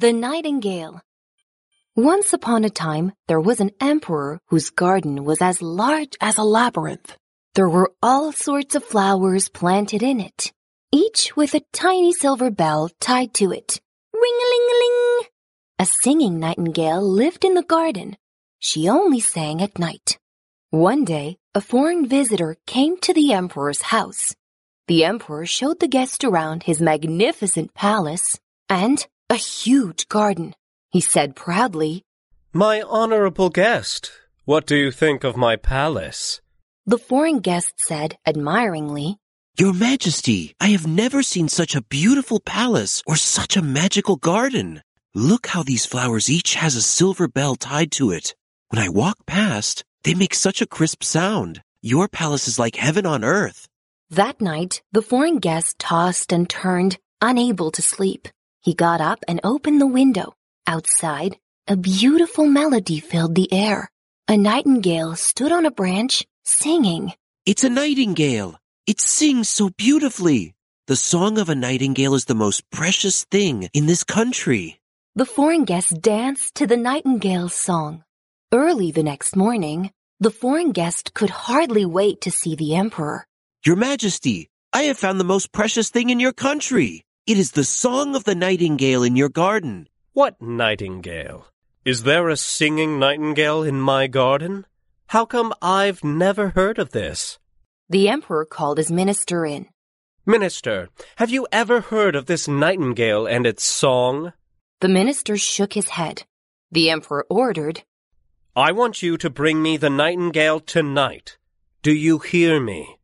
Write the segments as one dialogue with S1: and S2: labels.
S1: The Nightingale Once upon a time, there was an emperor whose garden was as large as a labyrinth. There were all sorts of flowers planted in it, each with a tiny silver bell tied to it. Ring-a-ling-a-ling! A singing nightingale lived in the garden. She only sang at night. One day, a foreign visitor came to the emperor's house. The emperor showed the guest around his magnificent palace and a huge garden. He said proudly,
S2: My honorable guest, what do you think of my palace?
S1: The foreign guest said admiringly,
S3: Your Majesty, I have never seen such a beautiful palace or such a magical garden. Look how these flowers each has a silver bell tied to it. When I walk past, they make such a crisp sound. Your palace is like heaven on earth.
S1: That night, the foreign guest tossed and turned, unable to sleep. He got up and opened the window. Outside, a beautiful melody filled the air. A nightingale stood on a branch, singing.
S3: It's a nightingale. It sings so beautifully. The song of a nightingale is the most precious thing in this country.
S1: The foreign guest danced to the nightingale's song. Early the next morning, the foreign guest could hardly wait to see the emperor.
S3: Your Majesty, I have found the most precious thing in your country. It is the song of the nightingale in your garden.
S2: What nightingale? Is there a singing nightingale in my garden? How come I've never heard of this?
S1: The emperor called his minister in.
S2: Minister, have you ever heard of this nightingale and its song?
S1: The minister shook his head. The emperor ordered,
S2: I want you to bring me the nightingale tonight. Do you hear me?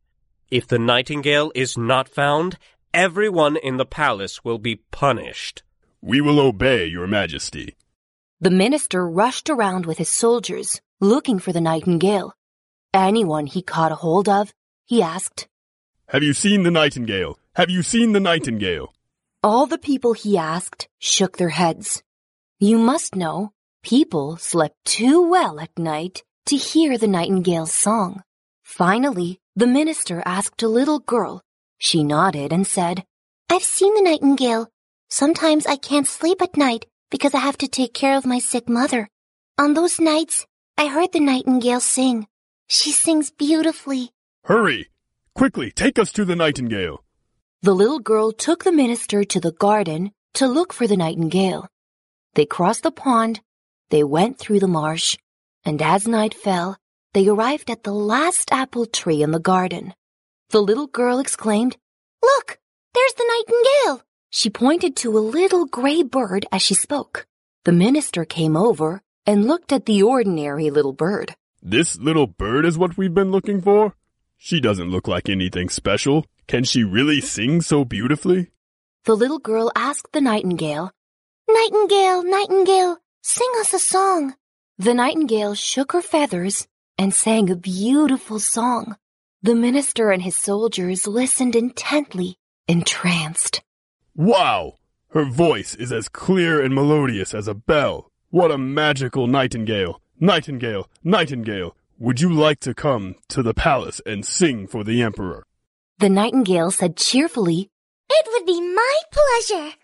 S2: If the nightingale is not found, everyone in the palace will be punished.
S4: We will obey, Your Majesty.
S1: The minister rushed around with his soldiers, looking for the nightingale. Anyone he caught a hold of, he asked.
S4: Have you seen the nightingale? Have you seen the nightingale?
S1: All the people he asked shook their heads. You must know, people slept too well at night to hear the nightingale's song. Finally, the minister asked a little girl. She nodded and said,
S5: I've seen the nightingale. Sometimes I can't sleep at night because I have to take care of my sick mother. On those nights, I heard the nightingale sing. She sings beautifully.
S4: Hurry! Quickly, take us to the nightingale.
S1: The little girl took the minister to the garden to look for the nightingale. They crossed the pond, they went through the marsh, and as night fell, they arrived at the last apple tree in the garden. The little girl exclaimed,
S5: Look, there's the nightingale.
S1: She pointed to a little gray bird as she spoke. The minister came over and looked at the ordinary little bird.
S4: This little bird is what we've been looking for? She doesn't look like anything special. Can she really sing so beautifully?
S1: The little girl asked the nightingale,
S5: Nightingale, nightingale, sing us a song.
S1: The nightingale shook her feathers and sang a beautiful song. The minister and his soldiers listened intently, entranced.
S4: Wow! Her voice is as clear and melodious as a bell. What a magical nightingale! Nightingale, nightingale, would you like to come to the palace and sing for the emperor?
S1: The nightingale said cheerfully,
S5: It would be my pleasure.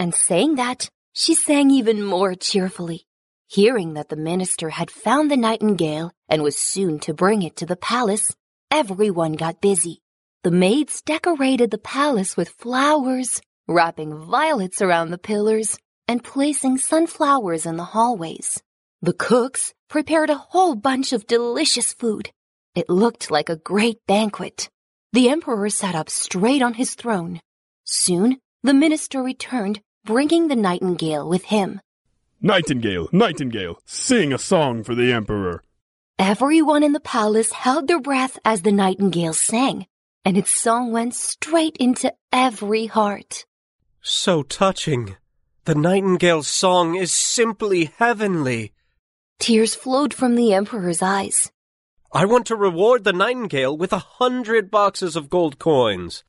S1: And saying that, she sang even more cheerfully. Hearing that the minister had found the nightingale and was soon to bring it to the palace, everyone got busy. The maids decorated the palace with flowers, wrapping violets around the pillars, and placing sunflowers in the hallways. The cooks prepared a whole bunch of delicious food. It looked like a great banquet. The emperor sat up straight on his throne. Soon, the minister returned, bringing the nightingale with him.
S4: Nightingale, nightingale, sing a song for the emperor.
S1: Everyone in the palace held their breath as the nightingale sang, and its song went straight into every heart.
S2: So touching. The nightingale's song is simply heavenly.
S1: Tears flowed from the emperor's eyes.
S2: I want to reward the nightingale with a hundred boxes of gold coins.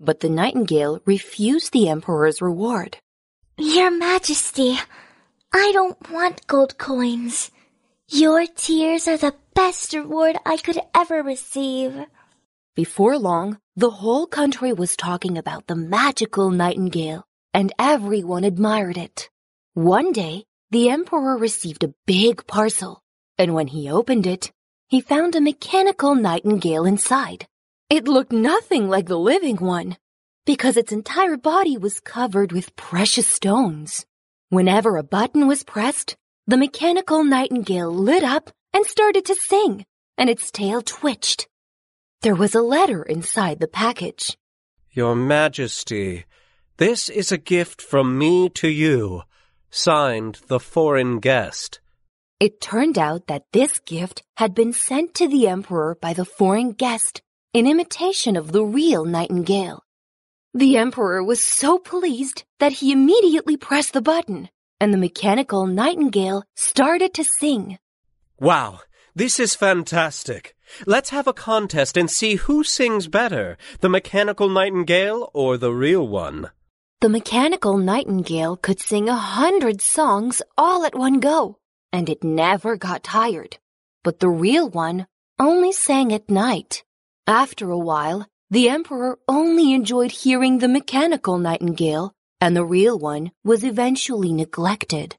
S1: But the nightingale refused the emperor's reward.
S5: Your Majesty, I don't want gold coins. Your tears are the best reward I could ever receive.
S1: Before long, the whole country was talking about the magical nightingale, and everyone admired it. One day, the emperor received a big parcel, and when he opened it, he found a mechanical nightingale inside. It looked nothing like the living one, because its entire body was covered with precious stones. Whenever a button was pressed, the mechanical nightingale lit up and started to sing, and its tail twitched. There was a letter inside the package.
S2: Your Majesty, this is a gift from me to you, signed the foreign guest.
S1: It turned out that this gift had been sent to the emperor by the foreign guest in imitation of the real nightingale. The emperor was so pleased that he immediately pressed the button, and the mechanical nightingale started to sing.
S2: Wow, this is fantastic. Let's have a contest and see who sings better, the mechanical nightingale or the real one.
S1: The mechanical nightingale could sing a hundred songs all at one go, and it never got tired. But the real one only sang at night. After a while, the emperor only enjoyed hearing the mechanical nightingale, and the real one was eventually neglected.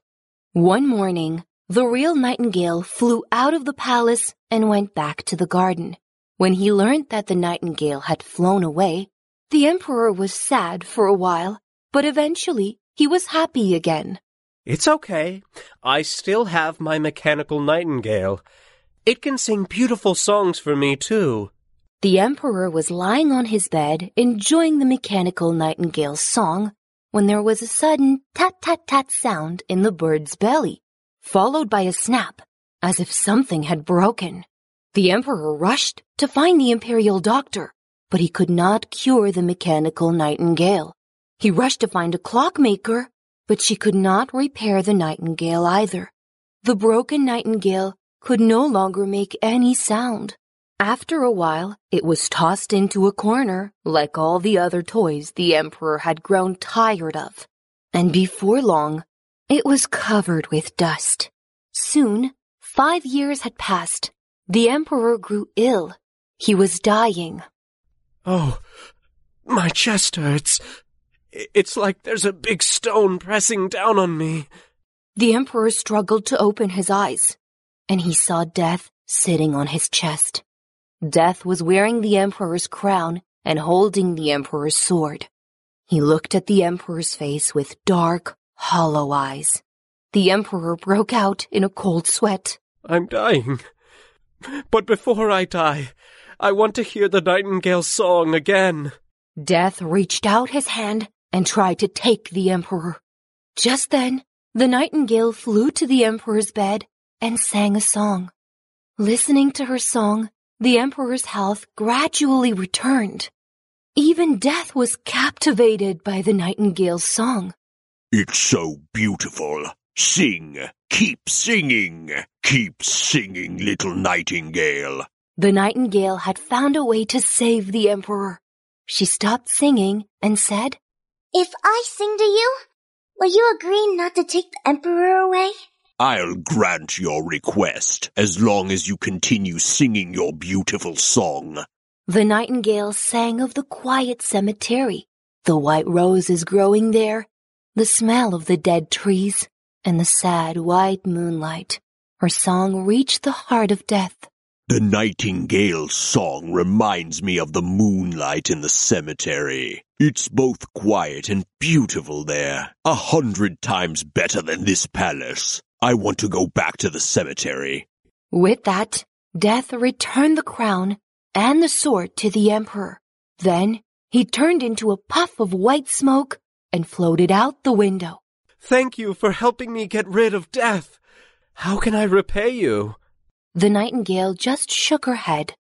S1: One morning, the real nightingale flew out of the palace and went back to the garden. When he learned that the nightingale had flown away, the emperor was sad for a while, but eventually he was happy again.
S2: It's okay. I still have my mechanical nightingale. It can sing beautiful songs for me, too.
S1: The emperor was lying on his bed enjoying the mechanical nightingale's song when there was a sudden tat-tat-tat sound in the bird's belly, followed by a snap, as if something had broken. The emperor rushed to find the imperial doctor, but he could not cure the mechanical nightingale. He rushed to find a clockmaker, but she could not repair the nightingale either. The broken nightingale could no longer make any sound. After a while, it was tossed into a corner, like all the other toys the emperor had grown tired of. And before long, it was covered with dust. Soon, five years had passed. The emperor grew ill. He was dying.
S2: Oh, my chest hurts. It's like there's a big stone pressing down on me.
S1: The emperor struggled to open his eyes, and he saw death sitting on his chest. Death was wearing the emperor's crown and holding the emperor's sword. He looked at the emperor's face with dark, hollow eyes. The emperor broke out in a cold sweat.
S2: I'm dying. But before I die, I want to hear the nightingale's song again.
S1: Death reached out his hand and tried to take the emperor. Just then, the nightingale flew to the emperor's bed and sang a song. Listening to her song, the emperor's health gradually returned. Even death was captivated by the nightingale's song.
S3: It's so beautiful. Sing, keep singing, keep singing, little nightingale.
S1: The nightingale had found a way to save the emperor. She stopped singing and said,
S5: If I sing to you, will you agree not to take the emperor away?
S3: I'll grant your request as long as you continue singing your beautiful song.
S1: The nightingale sang of the quiet cemetery, the white roses growing there, the smell of the dead trees, and the sad white moonlight. Her song reached the heart of death.
S3: The nightingale's song reminds me of the moonlight in the cemetery. It's both quiet and beautiful there, a hundred times better than this palace. I want to go back to the cemetery.
S1: With that, Death returned the crown and the sword to the emperor. Then he turned into a puff of white smoke and floated out the window.
S2: Thank you for helping me get rid of death. How can I repay you?
S1: The nightingale just shook her head.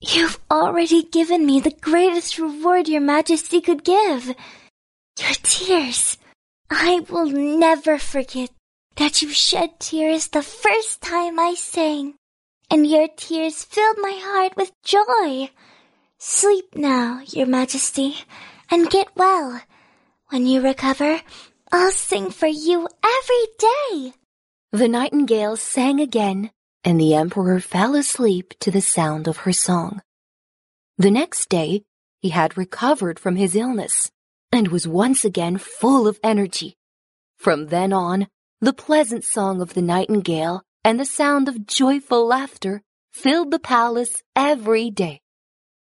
S5: You've already given me the greatest reward your majesty could give. Your tears. I will never forget that you shed tears the first time I sang, and your tears filled my heart with joy. Sleep now, your majesty, and get well. When you recover, I'll sing for you every day.
S1: The nightingale sang again, and the emperor fell asleep to the sound of her song. The next day, he had recovered from his illness and was once again full of energy. From then on, the pleasant song of the nightingale and the sound of joyful laughter filled the palace every day.